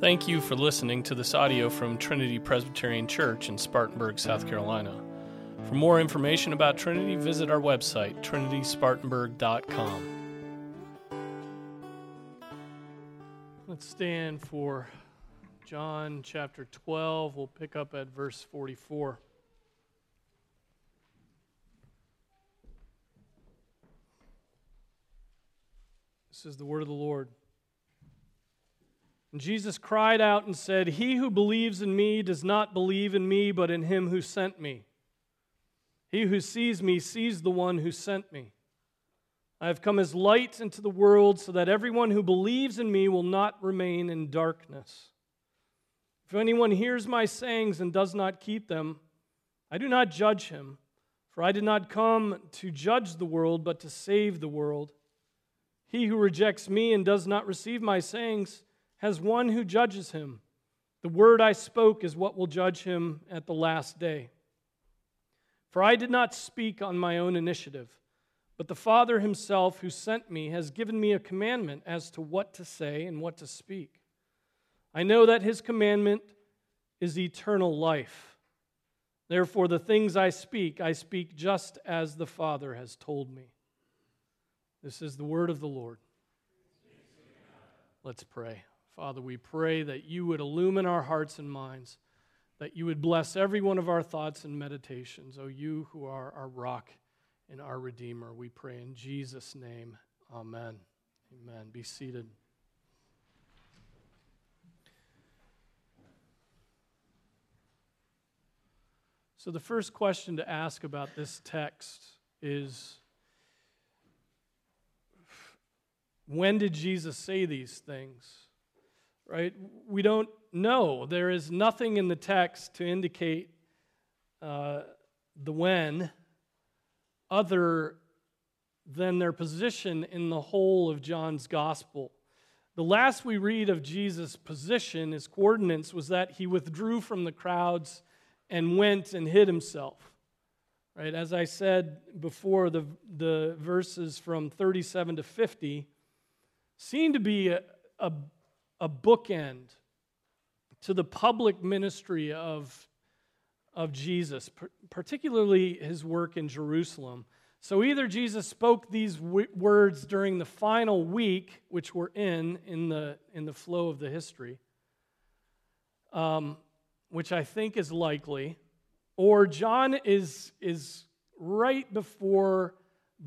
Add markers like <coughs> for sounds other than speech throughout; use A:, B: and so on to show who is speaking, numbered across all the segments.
A: Thank you for listening to this audio from Trinity Presbyterian Church in Spartanburg, South Carolina. For more information about Trinity, visit our website, trinityspartanburg.com. Let's stand for John chapter 12. We'll pick up at verse 44. This is the word of the Lord. And Jesus cried out and said, He who believes in me does not believe in me, but in him who sent me. He who sees me sees the one who sent me. I have come as light into the world so that everyone who believes in me will not remain in darkness. If anyone hears my sayings and does not keep them, I do not judge him, for I did not come to judge the world, but to save the world. He who rejects me and does not receive my sayings, has one who judges him. The word I spoke is what will judge him at the last day. For I did not speak on my own initiative, but the Father himself who sent me has given me a commandment as to what to say and what to speak. I know that his commandment is eternal life. Therefore, the things I speak, I speak just as the Father has told me. This is the word of the Lord. Let's pray. Father, we pray that you would illumine our hearts and minds, that you would bless every one of our thoughts and meditations. O oh, you who are our rock and our Redeemer, we pray in Jesus' name. Amen. Amen. Be seated. So, the first question to ask about this text is when did Jesus say these things? Right? We don't know. There is nothing in the text to indicate uh, the when other than their position in the whole of John's gospel. The last we read of Jesus' position, his coordinates, was that he withdrew from the crowds and went and hid himself. Right? As I said before, the, the verses from 37 to 50 seem to be a, a a bookend to the public ministry of, of Jesus, particularly his work in Jerusalem. So either Jesus spoke these w- words during the final week, which we're in in the, in the flow of the history, um, which I think is likely, or John is, is right before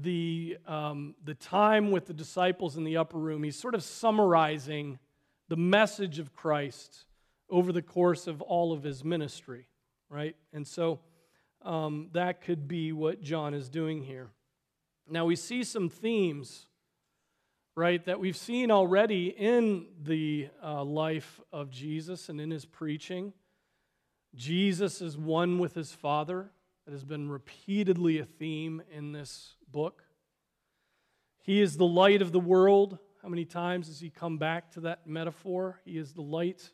A: the, um, the time with the disciples in the upper room. He's sort of summarizing the message of Christ over the course of all of his ministry, right? And so um, that could be what John is doing here. Now we see some themes, right, that we've seen already in the uh, life of Jesus and in his preaching. Jesus is one with his Father. That has been repeatedly a theme in this book. He is the light of the world. How many times does he come back to that metaphor? He is the light.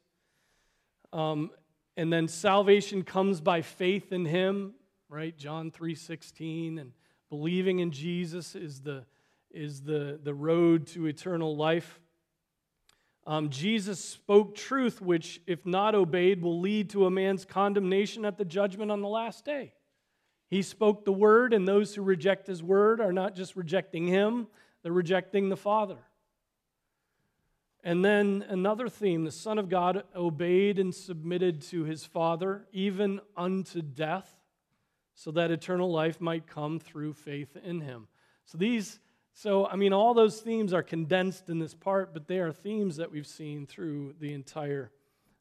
A: Um, and then salvation comes by faith in him, right? John 3:16 and believing in Jesus is the is the, the road to eternal life. Um, Jesus spoke truth, which, if not obeyed, will lead to a man's condemnation at the judgment on the last day. He spoke the word, and those who reject his word are not just rejecting him, they're rejecting the Father. And then another theme the Son of God obeyed and submitted to his Father, even unto death, so that eternal life might come through faith in him. So these, so I mean, all those themes are condensed in this part, but they are themes that we've seen through the entire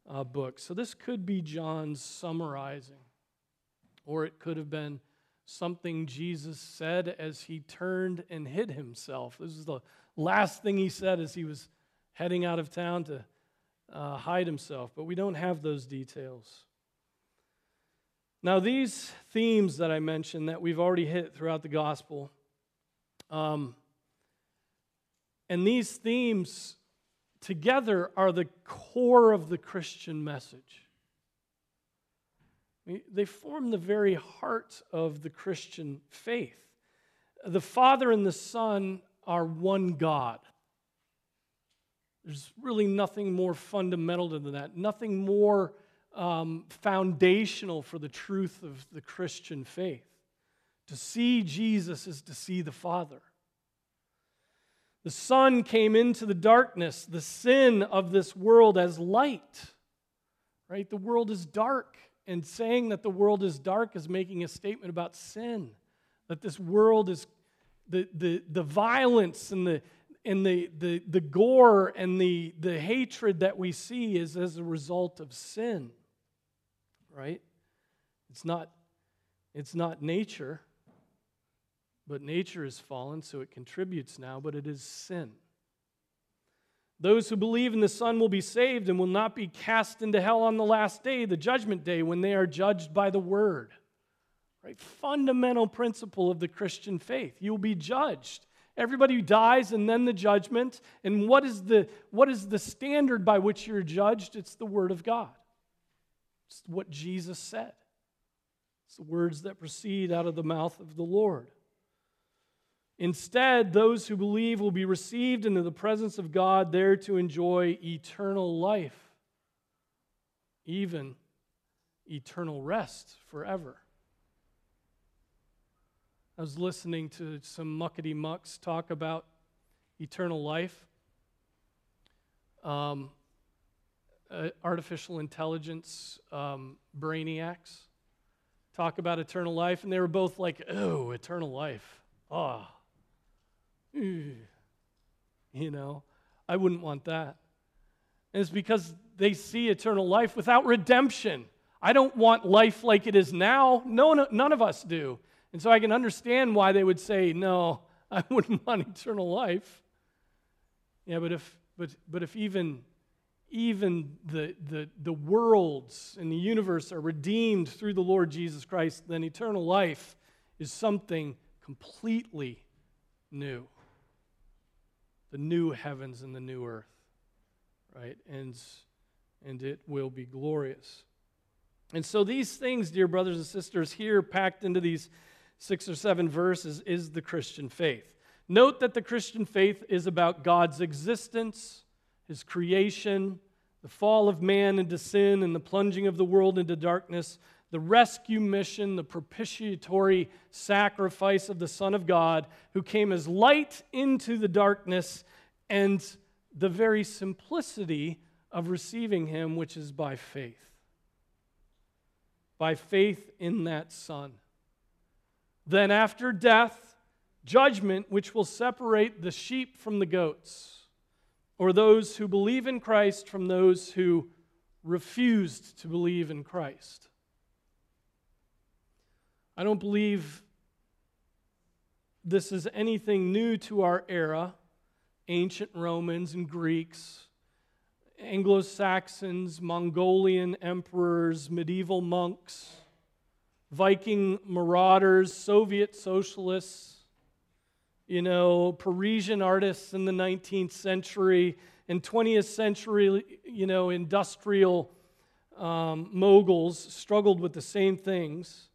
A: uh, book. So this could be John's summarizing, or it could have been something Jesus said as he turned and hid himself. This is the last thing he said as he was heading out of town to uh, hide himself, but we don't have those details. Now, these themes that I mentioned that we've already hit throughout the gospel, um, and these themes together are the core of the Christian message. They form the very heart of the Christian faith. The Father and the Son are one God. There's really nothing more fundamental than that, nothing more um, foundational for the truth of the Christian faith. To see Jesus is to see the Father. The Son came into the darkness, the sin of this world as light. Right? The world is dark, and saying that the world is dark is making a statement about sin. That this world is the, the, the violence and the and the, the, the gore and the, the hatred that we see is as a result of sin. Right? It's not, it's not nature. But nature is fallen, so it contributes now, but it is sin. Those who believe in the Son will be saved and will not be cast into hell on the last day, the judgment day, when they are judged by the Word. Right? Fundamental principle of the Christian faith. You will be judged. Everybody who dies and then the judgment. And what is the, what is the standard by which you're judged? It's the Word of God. It's what Jesus said. It's the words that proceed out of the mouth of the Lord. Instead, those who believe will be received into the presence of God there to enjoy eternal life, even eternal rest forever. I was listening to some muckety mucks talk about eternal life. Um, uh, artificial intelligence um, brainiacs talk about eternal life, and they were both like, oh, eternal life. Oh, you know, I wouldn't want that. And it's because they see eternal life without redemption. I don't want life like it is now. No, no, none of us do. And so I can understand why they would say, no, <laughs> I wouldn't want eternal life. Yeah, but if, but, but if even, even the, the, the worlds and the universe are redeemed through the Lord Jesus Christ, then eternal life is something completely new the new heavens and the new earth, right? And, and it will be glorious. And so, these things, dear brothers and sisters, here packed into these six or seven verses is the Christian faith. Note that the Christian faith is about God's existence, his creation, the fall of man into sin, and the plunging of the world into darkness, the rescue mission, the propitiatory sacrifice of the Son of God, who came as light into the darkness, and the very simplicity of receiving him, which is by faith. By faith in that Son. Then, after death, judgment, which will separate the sheep from the goats, or those who believe in Christ from those who refused to believe in Christ. I don't believe this is anything new to our era. Ancient Romans and Greeks, Anglo Saxons, Mongolian emperors, medieval monks, Viking marauders, Soviet socialists, you know, Parisian artists in the 19th century and 20th century, you know, industrial um, moguls struggled with the same things.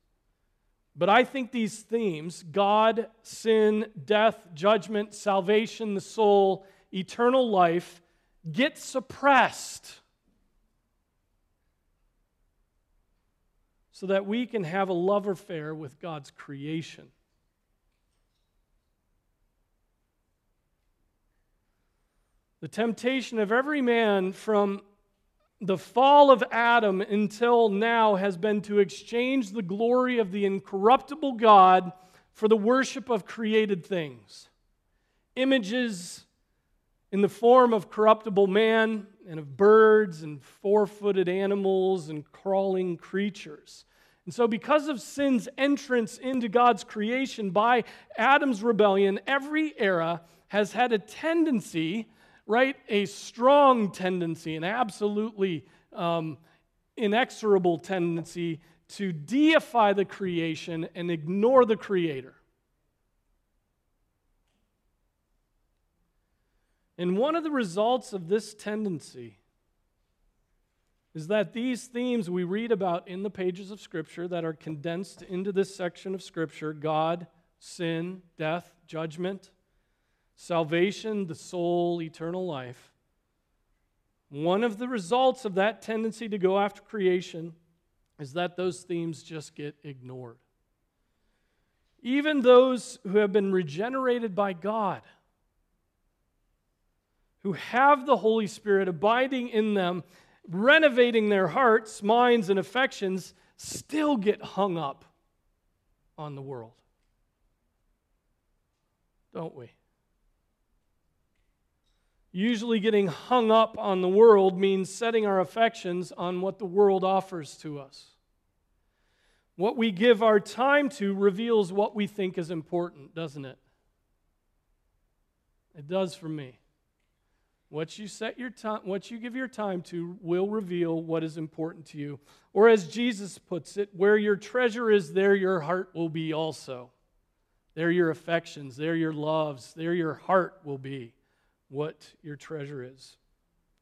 A: But I think these themes God, sin, death, judgment, salvation, the soul, eternal life get suppressed so that we can have a love affair with God's creation. The temptation of every man from the fall of Adam until now has been to exchange the glory of the incorruptible God for the worship of created things. Images in the form of corruptible man and of birds and four footed animals and crawling creatures. And so, because of sin's entrance into God's creation by Adam's rebellion, every era has had a tendency right? A strong tendency, an absolutely um, inexorable tendency to deify the creation and ignore the creator. And one of the results of this tendency is that these themes we read about in the pages of Scripture that are condensed into this section of Scripture God, sin, death, judgment, salvation, the soul, eternal life, one of the results of that tendency to go after creation is that those themes just get ignored. Even those who have been regenerated by God, who have the Holy Spirit abiding in them, renovating their hearts, minds, and affections, still get hung up on the world. Don't we? Usually, getting hung up on the world means setting our affections on what the world offers to us. What we give our time to reveals what we think is important, doesn't it? It does for me. What you set your time, what you give your time to will reveal what is important to you. Or as Jesus puts it, where your treasure is, there your heart will be also. There your affections, there your loves, there your heart will be what your treasure is.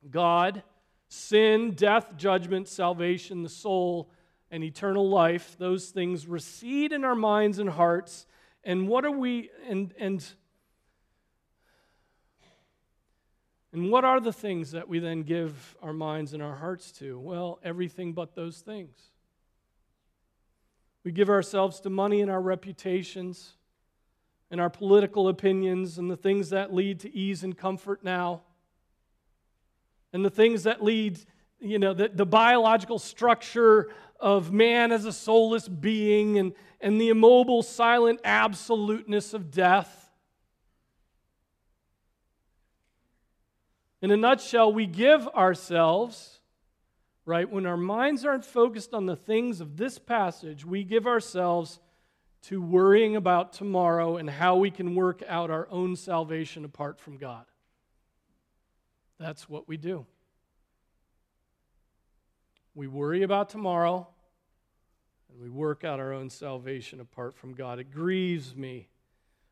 A: God, sin, death, judgment, salvation, the soul, and eternal life, those things recede in our minds and hearts. And what are we and and And what are the things that we then give our minds and our hearts to? Well, everything but those things. We give ourselves to money and our reputations and our political opinions and the things that lead to ease and comfort now and the things that lead, you know, the, the biological structure of man as a soulless being and, and the immobile, silent absoluteness of death. In a nutshell, we give ourselves, right, when our minds aren't focused on the things of this passage, we give ourselves to worrying about tomorrow and how we can work out our own salvation apart from God. That's what we do. We worry about tomorrow and we work out our own salvation apart from God. It grieves me,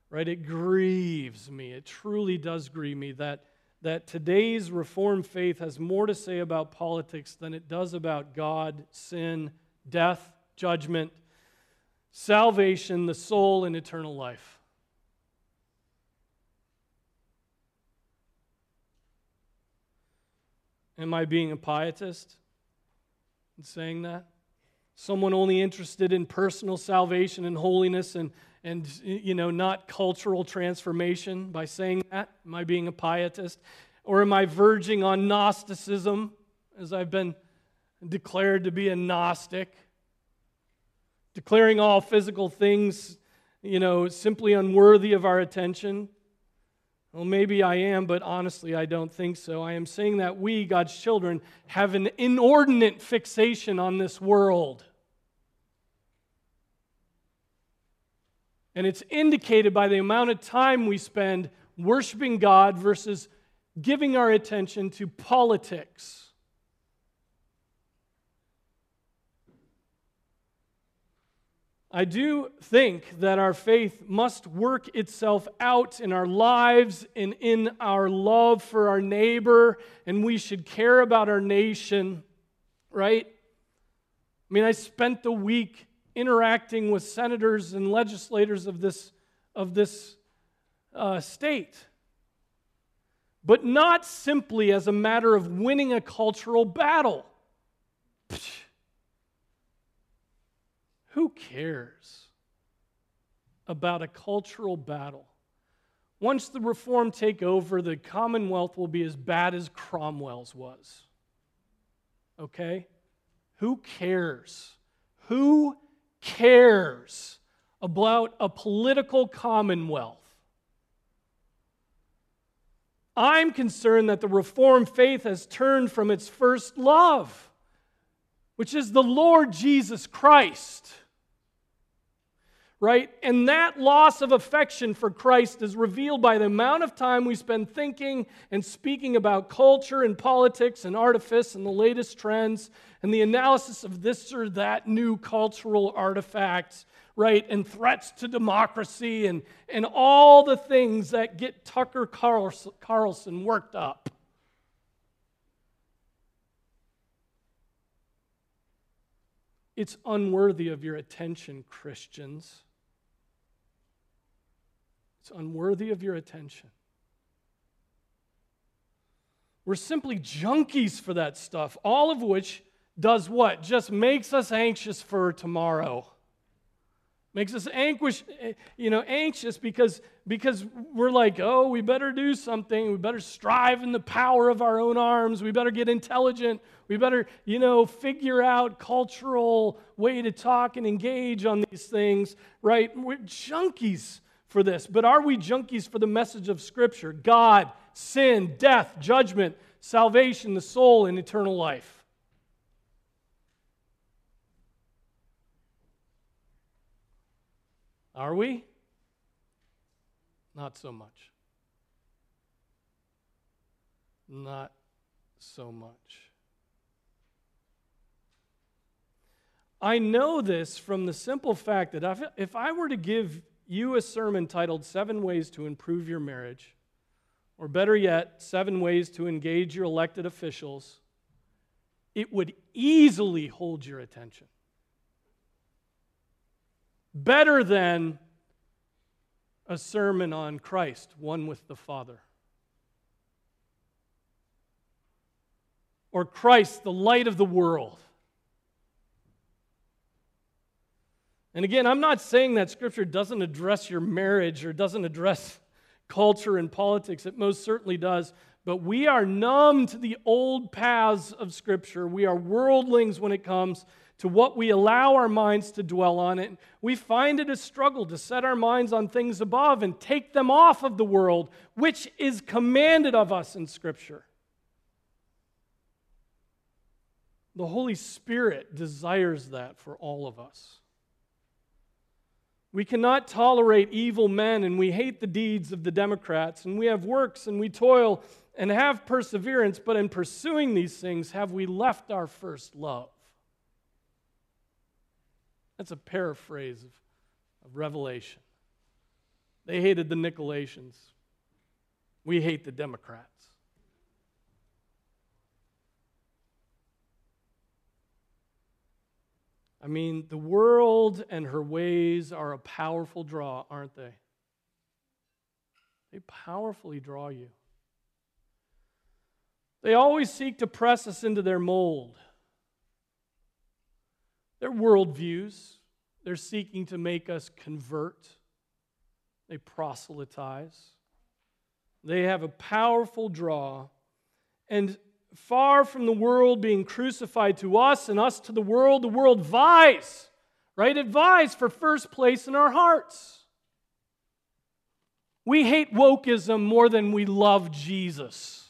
A: right? It grieves me. It truly does grieve me that that today's Reformed faith has more to say about politics than it does about God, sin, death, judgment, salvation, the soul, and eternal life. Am I being a pietist in saying that? Someone only interested in personal salvation and holiness and and you know not cultural transformation by saying that? Am i being a pietist? Or am i verging on gnosticism as i've been declared to be a gnostic? Declaring all physical things you know simply unworthy of our attention? Well maybe i am but honestly i don't think so. I am saying that we god's children have an inordinate fixation on this world And it's indicated by the amount of time we spend worshiping God versus giving our attention to politics. I do think that our faith must work itself out in our lives and in our love for our neighbor, and we should care about our nation, right? I mean, I spent the week interacting with senators and legislators of this, of this uh, state. But not simply as a matter of winning a cultural battle. Psh, who cares about a cultural battle? Once the reform take over, the Commonwealth will be as bad as Cromwell's was. Okay? Who cares? Who cares about a political commonwealth. I'm concerned that the Reformed faith has turned from its first love, which is the Lord Jesus Christ. Right? And that loss of affection for Christ is revealed by the amount of time we spend thinking and speaking about culture and politics and artifice and the latest trends and the analysis of this or that new cultural artifact, right? And threats to democracy and, and all the things that get Tucker Carlson worked up. It's unworthy of your attention, Christians. It's unworthy of your attention. We're simply junkies for that stuff, all of which does what? Just makes us anxious for tomorrow. Makes us anguish, eh, you know, anxious because, because we're like, oh, we better do something. We better strive in the power of our own arms. We better get intelligent. We better, you know, figure out cultural way to talk and engage on these things, right? We're junkies for this. But are we junkies for the message of Scripture? God, sin, death, judgment, salvation, the soul, and eternal life. Are we? Not so much. Not so much. I know this from the simple fact that if I were to give you a sermon titled Seven Ways to Improve Your Marriage, or better yet, Seven Ways to Engage Your Elected Officials, it would easily hold your attention better than a sermon on Christ, one with the Father. Or Christ, the light of the world. And again, I'm not saying that Scripture doesn't address your marriage or doesn't address culture and politics. It most certainly does. But we are numb to the old paths of Scripture. We are worldlings when it comes to what we allow our minds to dwell on. And we find it a struggle to set our minds on things above and take them off of the world, which is commanded of us in Scripture. The Holy Spirit desires that for all of us. We cannot tolerate evil men, and we hate the deeds of the Democrats, and we have works, and we toil and have perseverance, but in pursuing these things, have we left our first love? That's a paraphrase of, of Revelation. They hated the Nicolaitans. We hate the Democrats. I mean, the world and her ways are a powerful draw, aren't they? They powerfully draw you. They always seek to press us into their mold. Their worldviews, they're seeking to make us convert. They proselytize. They have a powerful draw. And far from the world being crucified to us and us to the world, the world vies, right? It vies for first place in our hearts. We hate wokeism more than we love Jesus.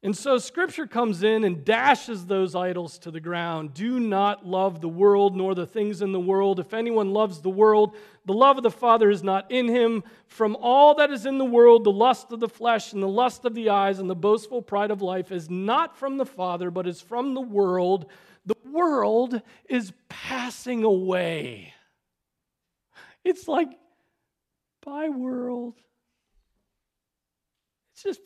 A: And so scripture comes in and dashes those idols to the ground. Do not love the world nor the things in the world. If anyone loves the world, the love of the Father is not in him. From all that is in the world, the lust of the flesh and the lust of the eyes and the boastful pride of life is not from the Father, but is from the world. The world is passing away. It's like, by world. It's just,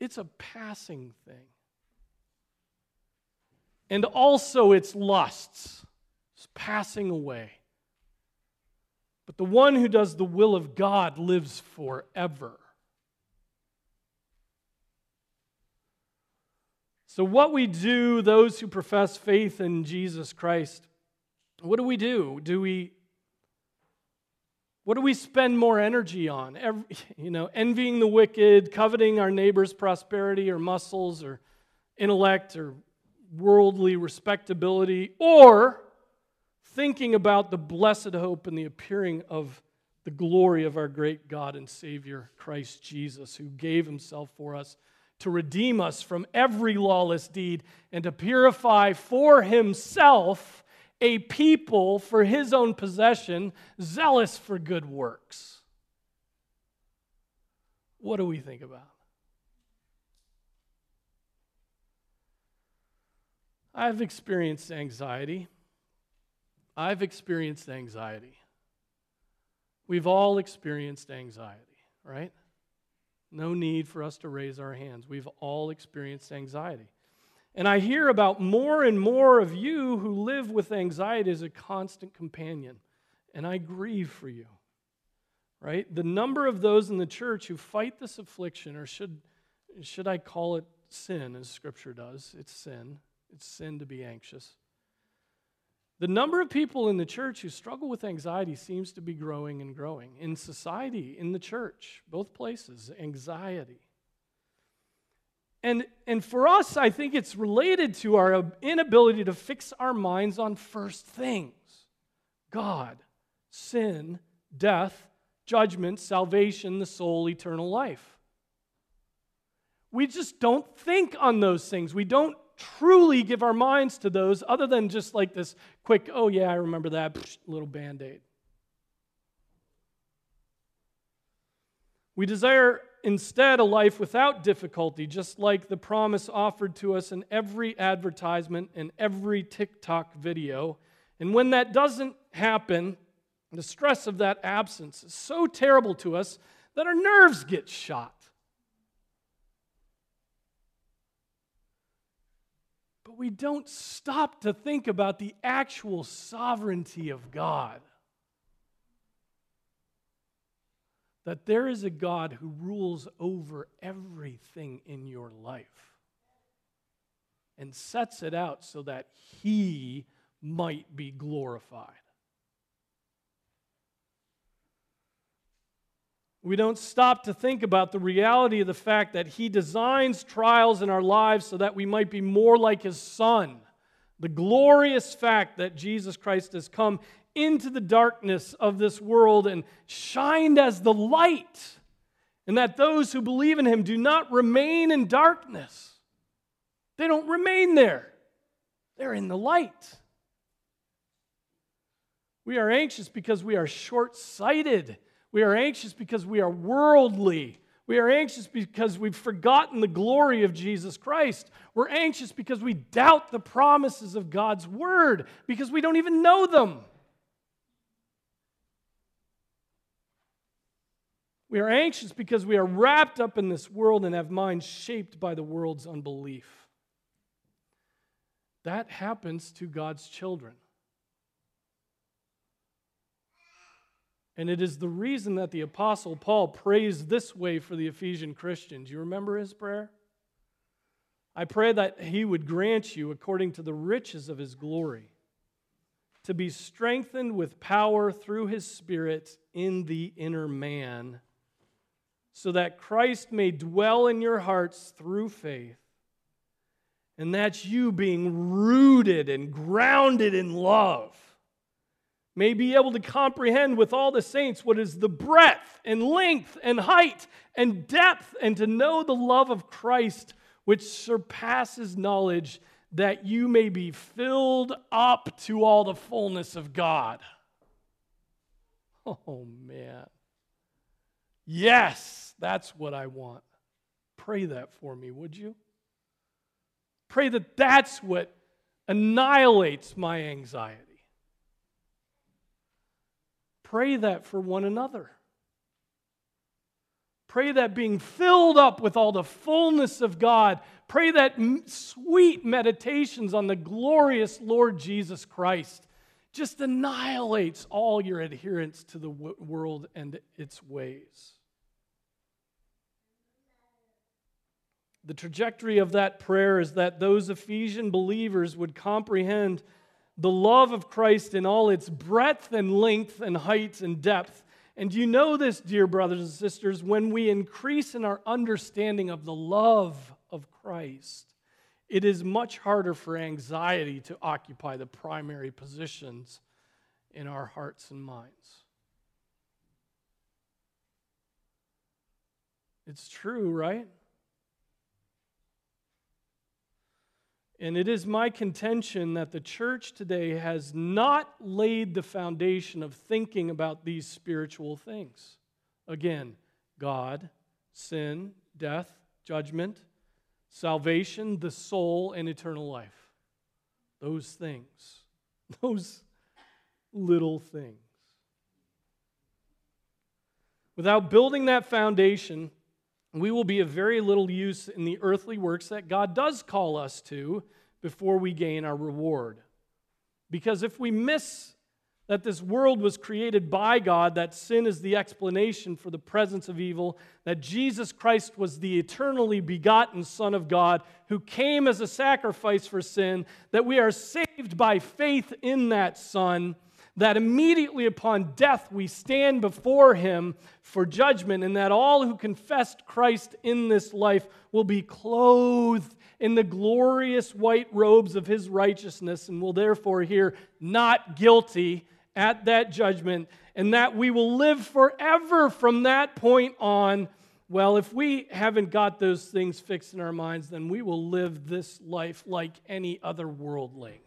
A: it's a passing thing. And also its lusts, it's passing away. But the one who does the will of God lives forever. So, what we do, those who profess faith in Jesus Christ, what do we do? Do we what do we spend more energy on? Every, <laughs> you know, envying the wicked, coveting our neighbor's prosperity or muscles or intellect or worldly respectability, or thinking about the blessed hope and the appearing of the glory of our great God and Savior, Christ Jesus, who gave himself for us to redeem us from every lawless deed and to purify for himself a people for his own possession, zealous for good works. What do we think about? I've experienced anxiety. I've experienced anxiety. We've all experienced anxiety, right? No need for us to raise our hands. We've all experienced anxiety. And I hear about more and more of you who live with anxiety as a constant companion. And I grieve for you. Right? The number of those in the church who fight this affliction, or should, should I call it sin, as Scripture does? It's sin. It's sin to be anxious. The number of people in the church who struggle with anxiety seems to be growing and growing. In society, in the church, both places, anxiety. And, and for us, I think it's related to our inability to fix our minds on first things God, sin, death, judgment, salvation, the soul, eternal life. We just don't think on those things. We don't truly give our minds to those other than just like this quick, oh, yeah, I remember that little band aid. We desire instead a life without difficulty, just like the promise offered to us in every advertisement and every TikTok video. And when that doesn't happen, the stress of that absence is so terrible to us that our nerves get shot. But we don't stop to think about the actual sovereignty of God. That there is a God who rules over everything in your life and sets it out so that he might be glorified. We don't stop to think about the reality of the fact that He designs trials in our lives so that we might be more like His Son. The glorious fact that Jesus Christ has come into the darkness of this world and shined as the light, and that those who believe in him do not remain in darkness. They don't remain there, they're in the light. We are anxious because we are short sighted. We are anxious because we are worldly. We are anxious because we've forgotten the glory of Jesus Christ. We're anxious because we doubt the promises of God's word, because we don't even know them. We are anxious because we are wrapped up in this world and have minds shaped by the world's unbelief. That happens to God's children. And it is the reason that the Apostle Paul prays this way for the Ephesian Christians. You remember his prayer? I pray that he would grant you, according to the riches of his glory, to be strengthened with power through his Spirit in the inner man so that Christ may dwell in your hearts through faith. And that's you being rooted and grounded in love. May be able to comprehend with all the saints what is the breadth and length and height and depth, and to know the love of Christ which surpasses knowledge, that you may be filled up to all the fullness of God. <laughs> Oh, man. Yes, that's what I want. Pray that for me, would you? Pray that that's what annihilates my anxiety. Pray that for one another. Pray that being filled up with all the fullness of God, pray that sweet meditations on the glorious Lord Jesus Christ just annihilates all your adherence to the world and its ways. The trajectory of that prayer is that those Ephesian believers would comprehend the love of Christ in all its breadth and length and height and depth. And you know this, dear brothers and sisters, when we increase in our understanding of the love of Christ, it is much harder for anxiety to occupy the primary positions in our hearts and minds. It's true, right? And it is my contention that the church today has not laid the foundation of thinking about these spiritual things. Again, God, sin, death, judgment, salvation, the soul, and eternal life. Those things. <laughs> Those little things. Without building that foundation, we will be of very little use in the earthly works that God does call us to before we gain our reward. Because if we miss that this world was created by God, that sin is the explanation for the presence of evil, that Jesus Christ was the eternally begotten Son of God who came as a sacrifice for sin, that we are saved by faith in that Son that immediately upon death we stand before him for judgment, and that all who confessed Christ in this life will be clothed in the glorious white robes of his righteousness, and will therefore hear not guilty at that judgment, and that we will live forever from that point on. Well, if we haven't got those things fixed in our minds, then we will live this life like any other worldling.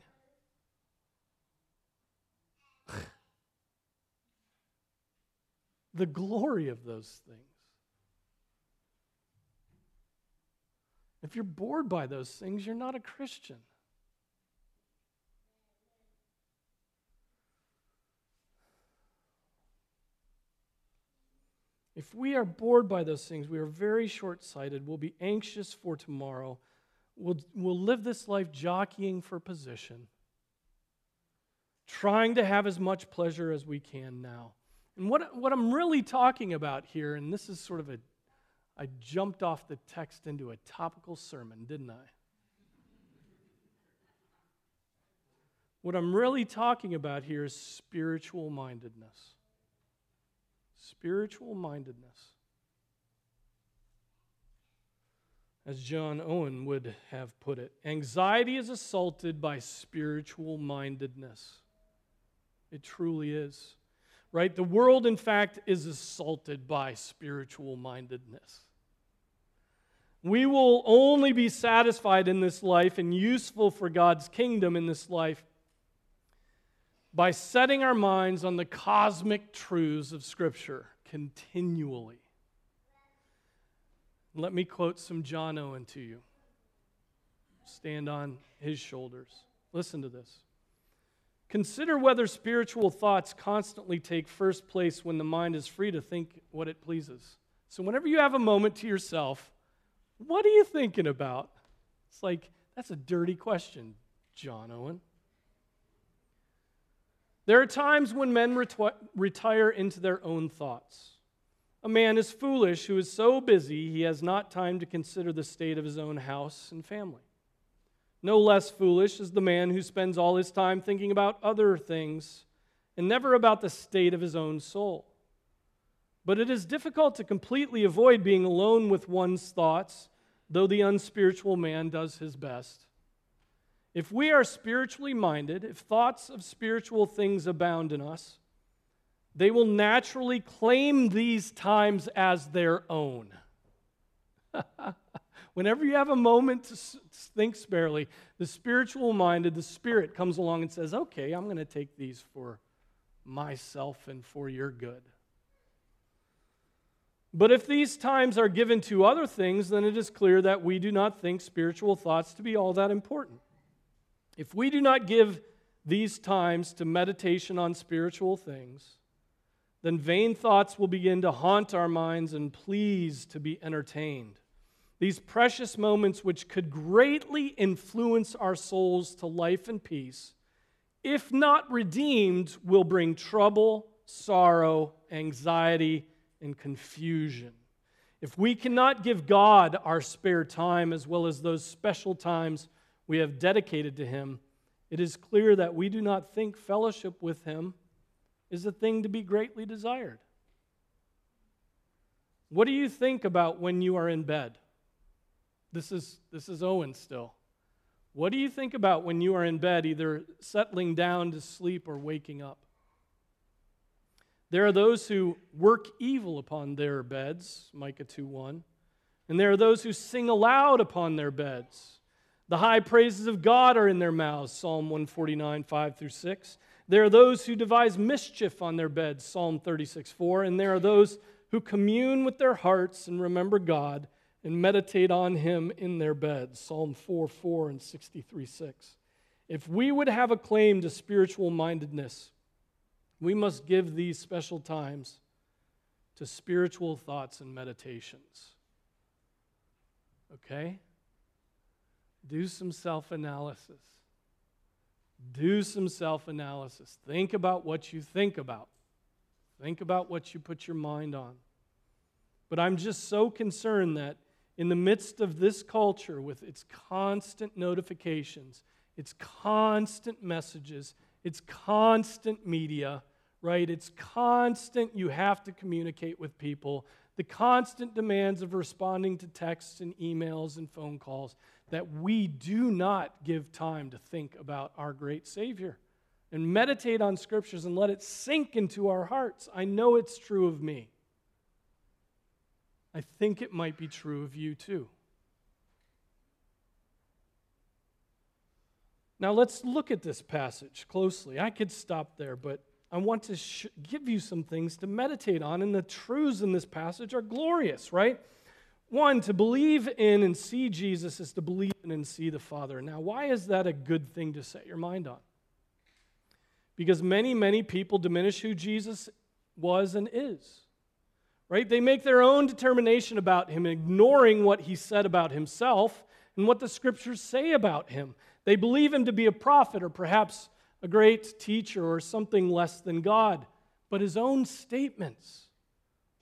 A: The glory of those things. If you're bored by those things, you're not a Christian. If we are bored by those things, we are very short sighted. We'll be anxious for tomorrow. We'll, we'll live this life jockeying for position, trying to have as much pleasure as we can now. And what, what I'm really talking about here, and this is sort of a, I jumped off the text into a topical sermon, didn't I? What I'm really talking about here is spiritual mindedness. Spiritual mindedness. As John Owen would have put it, anxiety is assaulted by spiritual mindedness. It truly is right? The world, in fact, is assaulted by spiritual mindedness. We will only be satisfied in this life and useful for God's kingdom in this life by setting our minds on the cosmic truths of Scripture continually. Let me quote some John Owen to you. Stand on his shoulders. Listen to this. Consider whether spiritual thoughts constantly take first place when the mind is free to think what it pleases. So, whenever you have a moment to yourself, what are you thinking about? It's like, that's a dirty question, John Owen. There are times when men retire into their own thoughts. A man is foolish who is so busy he has not time to consider the state of his own house and family. No less foolish is the man who spends all his time thinking about other things and never about the state of his own soul. But it is difficult to completely avoid being alone with one's thoughts, though the unspiritual man does his best. If we are spiritually minded, if thoughts of spiritual things abound in us, they will naturally claim these times as their own. <laughs> Whenever you have a moment to think sparely, the spiritual minded, the spirit comes along and says, Okay, I'm going to take these for myself and for your good. But if these times are given to other things, then it is clear that we do not think spiritual thoughts to be all that important. If we do not give these times to meditation on spiritual things, then vain thoughts will begin to haunt our minds and please to be entertained. These precious moments, which could greatly influence our souls to life and peace, if not redeemed, will bring trouble, sorrow, anxiety, and confusion. If we cannot give God our spare time as well as those special times we have dedicated to Him, it is clear that we do not think fellowship with Him is a thing to be greatly desired. What do you think about when you are in bed? This is, this is Owen still. What do you think about when you are in bed, either settling down to sleep or waking up? There are those who work evil upon their beds, Micah 2 1. And there are those who sing aloud upon their beds. The high praises of God are in their mouths, Psalm 149, 5 through 6. There are those who devise mischief on their beds, Psalm 36, 4. And there are those who commune with their hearts and remember God and meditate on him in their beds. Psalm 4 4 and 63 6. If we would have a claim to spiritual mindedness, we must give these special times to spiritual thoughts and meditations. Okay? Do some self analysis. Do some self analysis. Think about what you think about. Think about what you put your mind on. But I'm just so concerned that in the midst of this culture, with its constant notifications, its constant messages, its constant media, right? It's constant, you have to communicate with people, the constant demands of responding to texts and emails and phone calls, that we do not give time to think about our great Savior and meditate on scriptures and let it sink into our hearts. I know it's true of me. I think it might be true of you too. Now let's look at this passage closely. I could stop there, but I want to sh- give you some things to meditate on, and the truths in this passage are glorious, right? One, to believe in and see Jesus is to believe in and see the Father. Now, why is that a good thing to set your mind on? Because many, many people diminish who Jesus was and is right? They make their own determination about him, ignoring what he said about himself and what the scriptures say about him. They believe him to be a prophet or perhaps a great teacher or something less than God. But his own statements,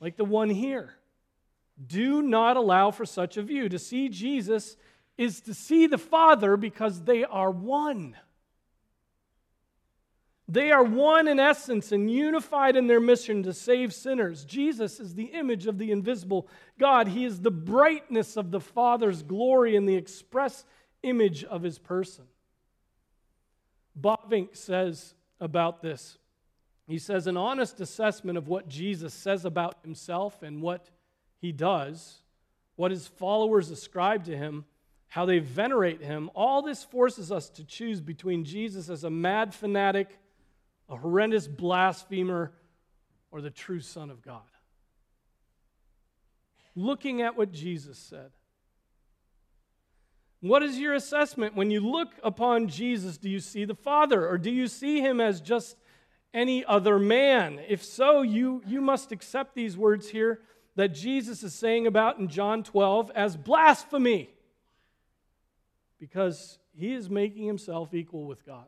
A: like the one here, do not allow for such a view. To see Jesus is to see the Father because they are one. They are one in essence and unified in their mission to save sinners. Jesus is the image of the invisible God. He is the brightness of the Father's glory and the express image of his person. Bavinck says about this he says, an honest assessment of what Jesus says about himself and what he does, what his followers ascribe to him, how they venerate him, all this forces us to choose between Jesus as a mad fanatic a horrendous blasphemer, or the true Son of God. Looking at what Jesus said. What is your assessment? When you look upon Jesus, do you see the Father, or do you see him as just any other man? If so, you, you must accept these words here that Jesus is saying about in John 12 as blasphemy, because he is making himself equal with God.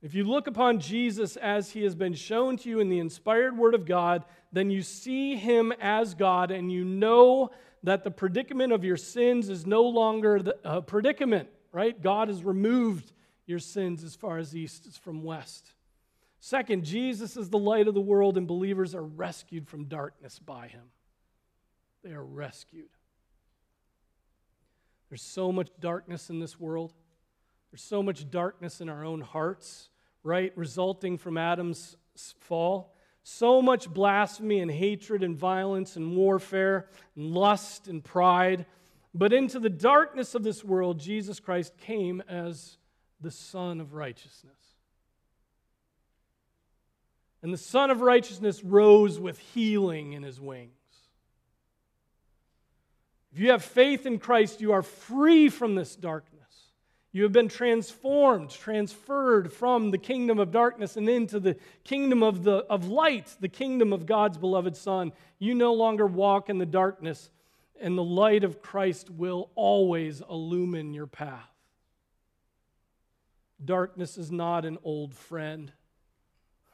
A: If you look upon Jesus as he has been shown to you in the inspired word of God, then you see him as God and you know that the predicament of your sins is no longer a predicament, right? God has removed your sins as far as east is from west. Second, Jesus is the light of the world, and believers are rescued from darkness by him. They are rescued. There's so much darkness in this world. There's so much darkness in our own hearts, right, resulting from Adam's fall. So much blasphemy and hatred and violence and warfare and lust and pride. But into the darkness of this world, Jesus Christ came as the Sun of righteousness. And the Sun of righteousness rose with healing in his wings. If you have faith in Christ, you are free from this darkness. You have been transformed, transferred from the kingdom of darkness and into the kingdom of, the, of light, the kingdom of God's beloved Son. You no longer walk in the darkness, and the light of Christ will always illumine your path. Darkness is not an old friend,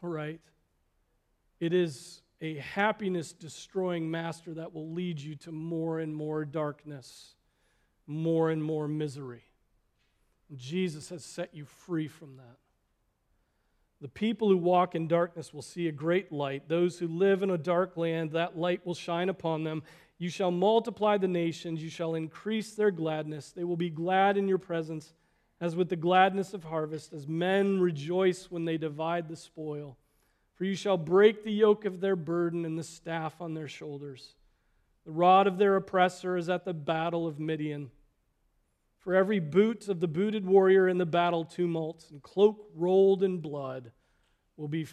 A: right? It is a happiness destroying master that will lead you to more and more darkness, more and more misery. Jesus has set you free from that. The people who walk in darkness will see a great light. Those who live in a dark land, that light will shine upon them. You shall multiply the nations, you shall increase their gladness. They will be glad in your presence, as with the gladness of harvest, as men rejoice when they divide the spoil. For you shall break the yoke of their burden and the staff on their shoulders. The rod of their oppressor is at the battle of Midian. For every boot of the booted warrior in the battle tumult and cloak rolled in blood will be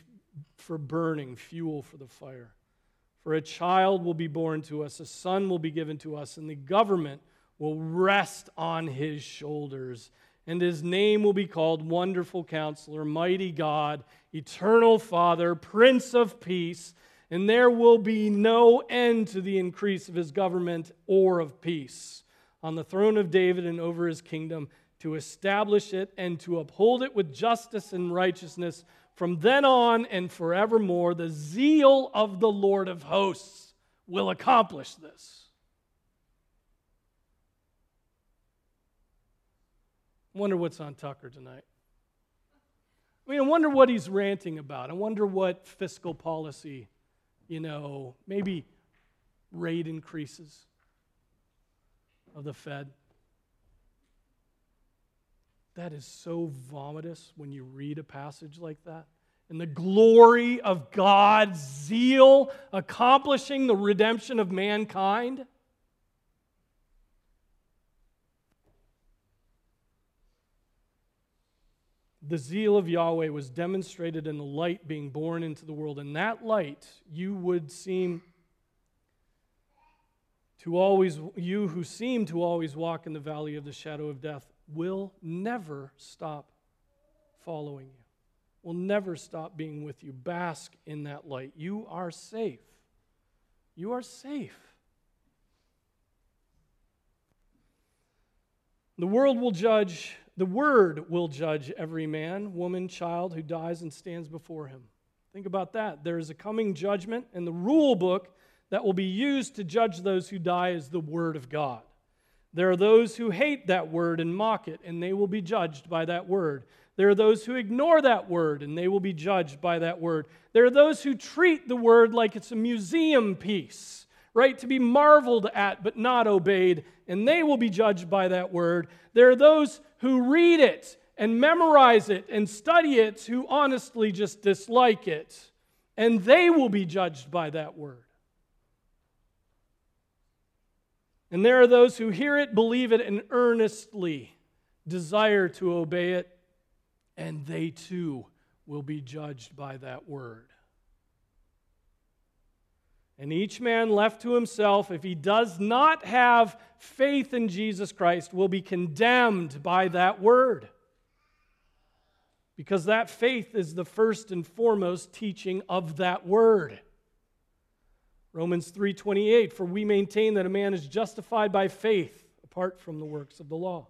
A: for burning, fuel for the fire. For a child will be born to us, a son will be given to us, and the government will rest on his shoulders. And his name will be called Wonderful Counselor, Mighty God, Eternal Father, Prince of Peace and there will be no end to the increase of his government or of peace on the throne of David and over his kingdom to establish it and to uphold it with justice and righteousness from then on and forevermore. The zeal of the Lord of hosts will accomplish this. Wonder what's on Tucker tonight. I mean, I wonder what he's ranting about. I wonder what fiscal policy, you know, maybe rate increases of the Fed. That is so vomitous when you read a passage like that. And the glory of God's zeal accomplishing the redemption of mankind. The zeal of Yahweh was demonstrated in the light being born into the world. And that light, you would seem to always, you who seem to always walk in the valley of the shadow of death, will never stop following you, will never stop being with you. Bask in that light. You are safe. You are safe. The world will judge, the word will judge every man, woman, child who dies and stands before him. Think about that. There is a coming judgment, and the rule book that will be used to judge those who die is the word of God. There are those who hate that word and mock it, and they will be judged by that word. There are those who ignore that word, and they will be judged by that word. There are those who treat the word like it's a museum piece, right? To be marveled at but not obeyed, and they will be judged by that word. There are those who read it and memorize it and study it who honestly just dislike it, and they will be judged by that word. And there are those who hear it, believe it, and earnestly desire to obey it, and they too will be judged by that word. And each man left to himself, if he does not have faith in Jesus Christ, will be condemned by that word. Because that faith is the first and foremost teaching of that word. Romans 3:28 for we maintain that a man is justified by faith apart from the works of the law.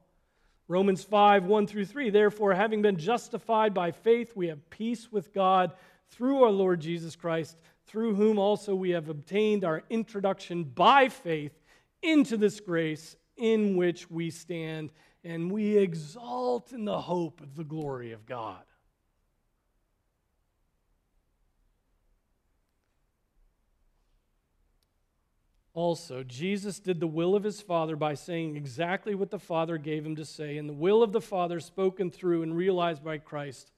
A: Romans 5 1 through 3 therefore having been justified by faith we have peace with God through our Lord Jesus Christ through whom also we have obtained our introduction by faith into this grace in which we stand and we exalt in the hope of the glory of God. Also, Jesus did the will of his Father by saying exactly what the Father gave him to say, and the will of the Father, spoken through and realized by Christ,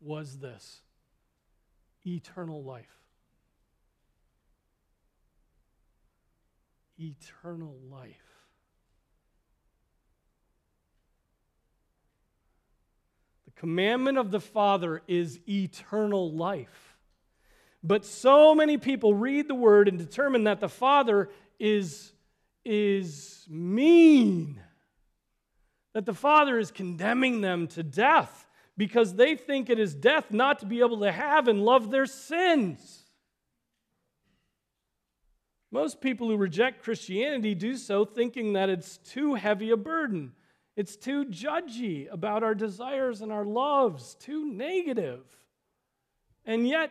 A: was this eternal life. Eternal life. The commandment of the Father is eternal life. But so many people read the word and determine that the Father is, is mean, that the Father is condemning them to death because they think it is death not to be able to have and love their sins. Most people who reject Christianity do so thinking that it's too heavy a burden. It's too judgy about our desires and our loves, too negative. And yet,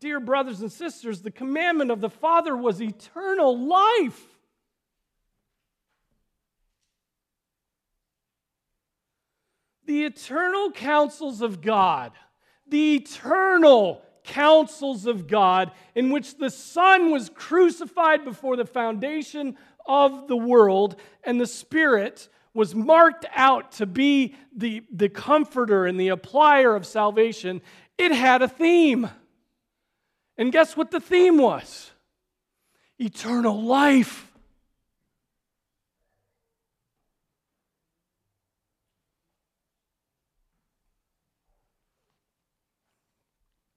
A: dear brothers and sisters, the commandment of the Father was eternal life. The eternal counsels of God, the eternal counsels of God, in which the Son was crucified before the foundation of the world, and the Spirit was marked out to be the, the comforter and the applier of salvation, it had a theme. And guess what the theme was? Eternal life.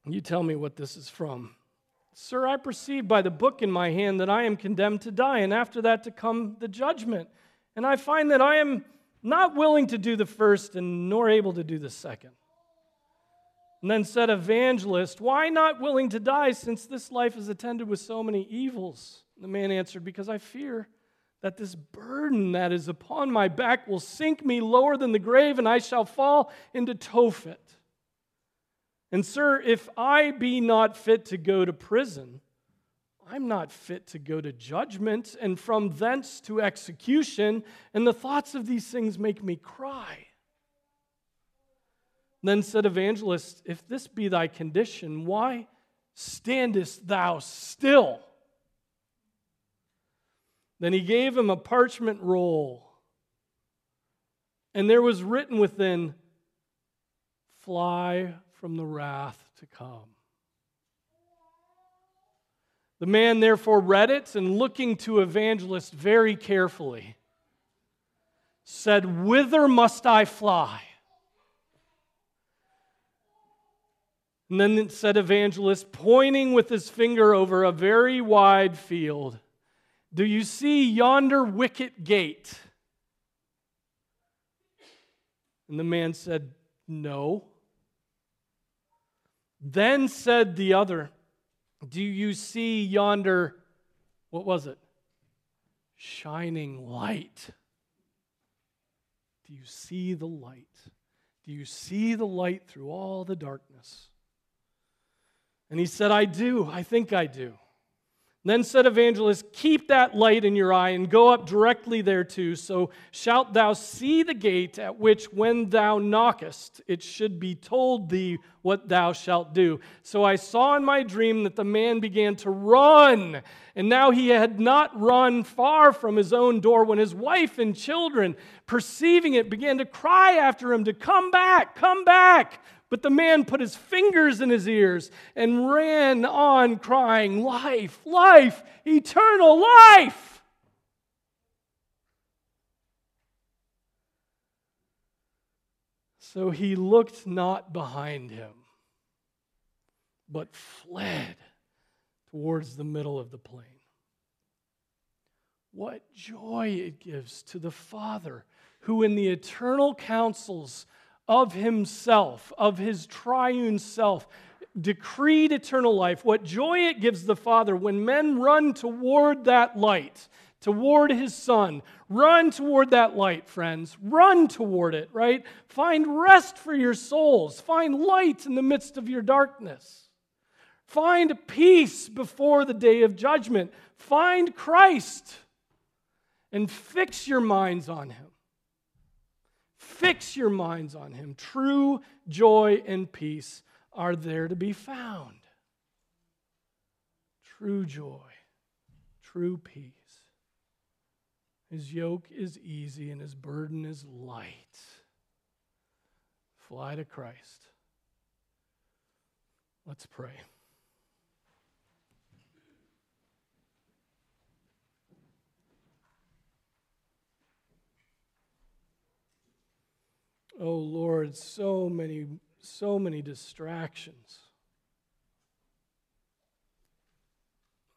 A: You tell me what this is from. Sir, I perceive by the book in my hand that I am condemned to die, and after that to come the judgment. And I find that I am not willing to do the first and nor able to do the second. And then said, Evangelist, why not willing to die since this life is attended with so many evils? The man answered, Because I fear that this burden that is upon my back will sink me lower than the grave, and I shall fall into Tophet. And, sir, if I be not fit to go to prison, I'm not fit to go to judgment, and from thence to execution, and the thoughts of these things make me cry. Then said Evangelist, If this be thy condition, why standest thou still? Then he gave him a parchment roll, and there was written within, Fly from the wrath to come. The man therefore read it, and looking to Evangelist very carefully, said, Whither must I fly? And then said Evangelist, pointing with his finger over a very wide field, Do you see yonder wicket gate? And the man said, No. Then said the other, Do you see yonder, what was it? Shining light. Do you see the light? Do you see the light through all the darkness? And he said, I do. I think I do. Then said Evangelist, Keep that light in your eye and go up directly thereto. So shalt thou see the gate at which, when thou knockest, it should be told thee what thou shalt do. So I saw in my dream that the man began to run. And now he had not run far from his own door when his wife and children, perceiving it, began to cry after him to come back, come back. But the man put his fingers in his ears and ran on, crying, Life, life, eternal life. So he looked not behind him, but fled towards the middle of the plain. What joy it gives to the Father who, in the eternal counsels of himself, of his triune self, decreed eternal life. What joy it gives the Father when men run toward that light, toward his Son. Run toward that light, friends. Run toward it, right? Find rest for your souls. Find light in the midst of your darkness. Find peace before the day of judgment. Find Christ and fix your minds on him. Fix your minds on Him. True joy and peace are there to be found. True joy, true peace. His yoke is easy and his burden is light. Fly to Christ. Let's pray. Oh Lord, so many, so many distractions.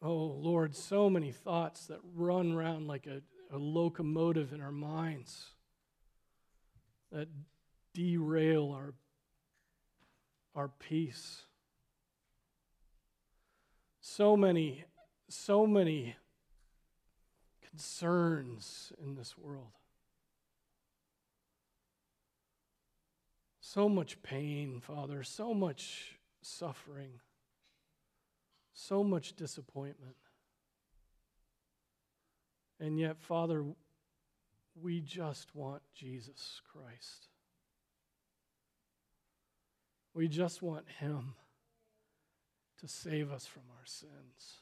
A: Oh Lord, so many thoughts that run around like a, a locomotive in our minds that derail our, our peace. So many, so many concerns in this world. So much pain, Father, so much suffering, so much disappointment. And yet, Father, we just want Jesus Christ. We just want Him to save us from our sins.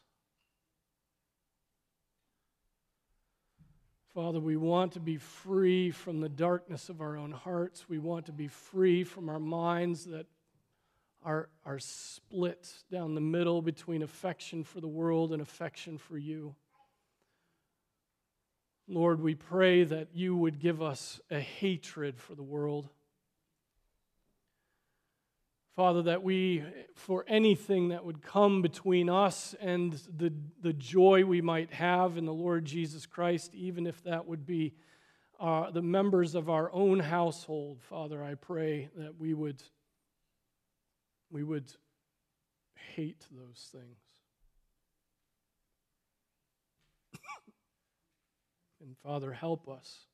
A: Father, we want to be free from the darkness of our own hearts. We want to be free from our minds that are, are split down the middle between affection for the world and affection for you. Lord, we pray that you would give us a hatred for the world. Father, that we, for anything that would come between us and the, the joy we might have in the Lord Jesus Christ, even if that would be uh, the members of our own household, Father, I pray that we would we would hate those things. <coughs> and Father, help us.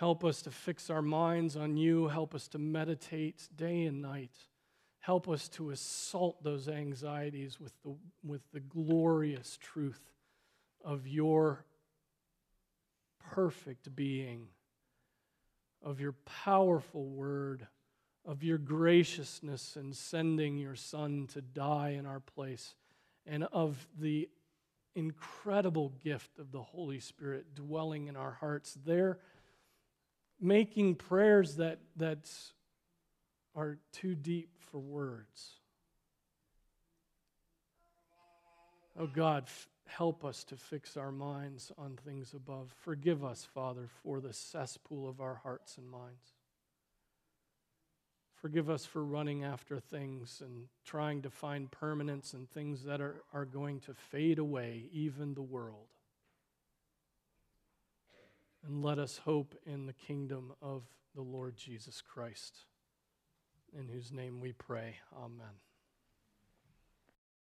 A: Help us to fix our minds on you. Help us to meditate day and night. Help us to assault those anxieties with the, with the glorious truth of your perfect being, of your powerful word, of your graciousness in sending your Son to die in our place, and of the incredible gift of the Holy Spirit dwelling in our hearts. There, making prayers that, that are too deep for words. Oh God, f- help us to fix our minds on things above. Forgive us, Father, for the cesspool of our hearts and minds. Forgive us for running after things and trying to find permanence in things that are, are going to fade away, even the world. And let us hope in the kingdom of the Lord Jesus Christ, in whose name we pray. Amen.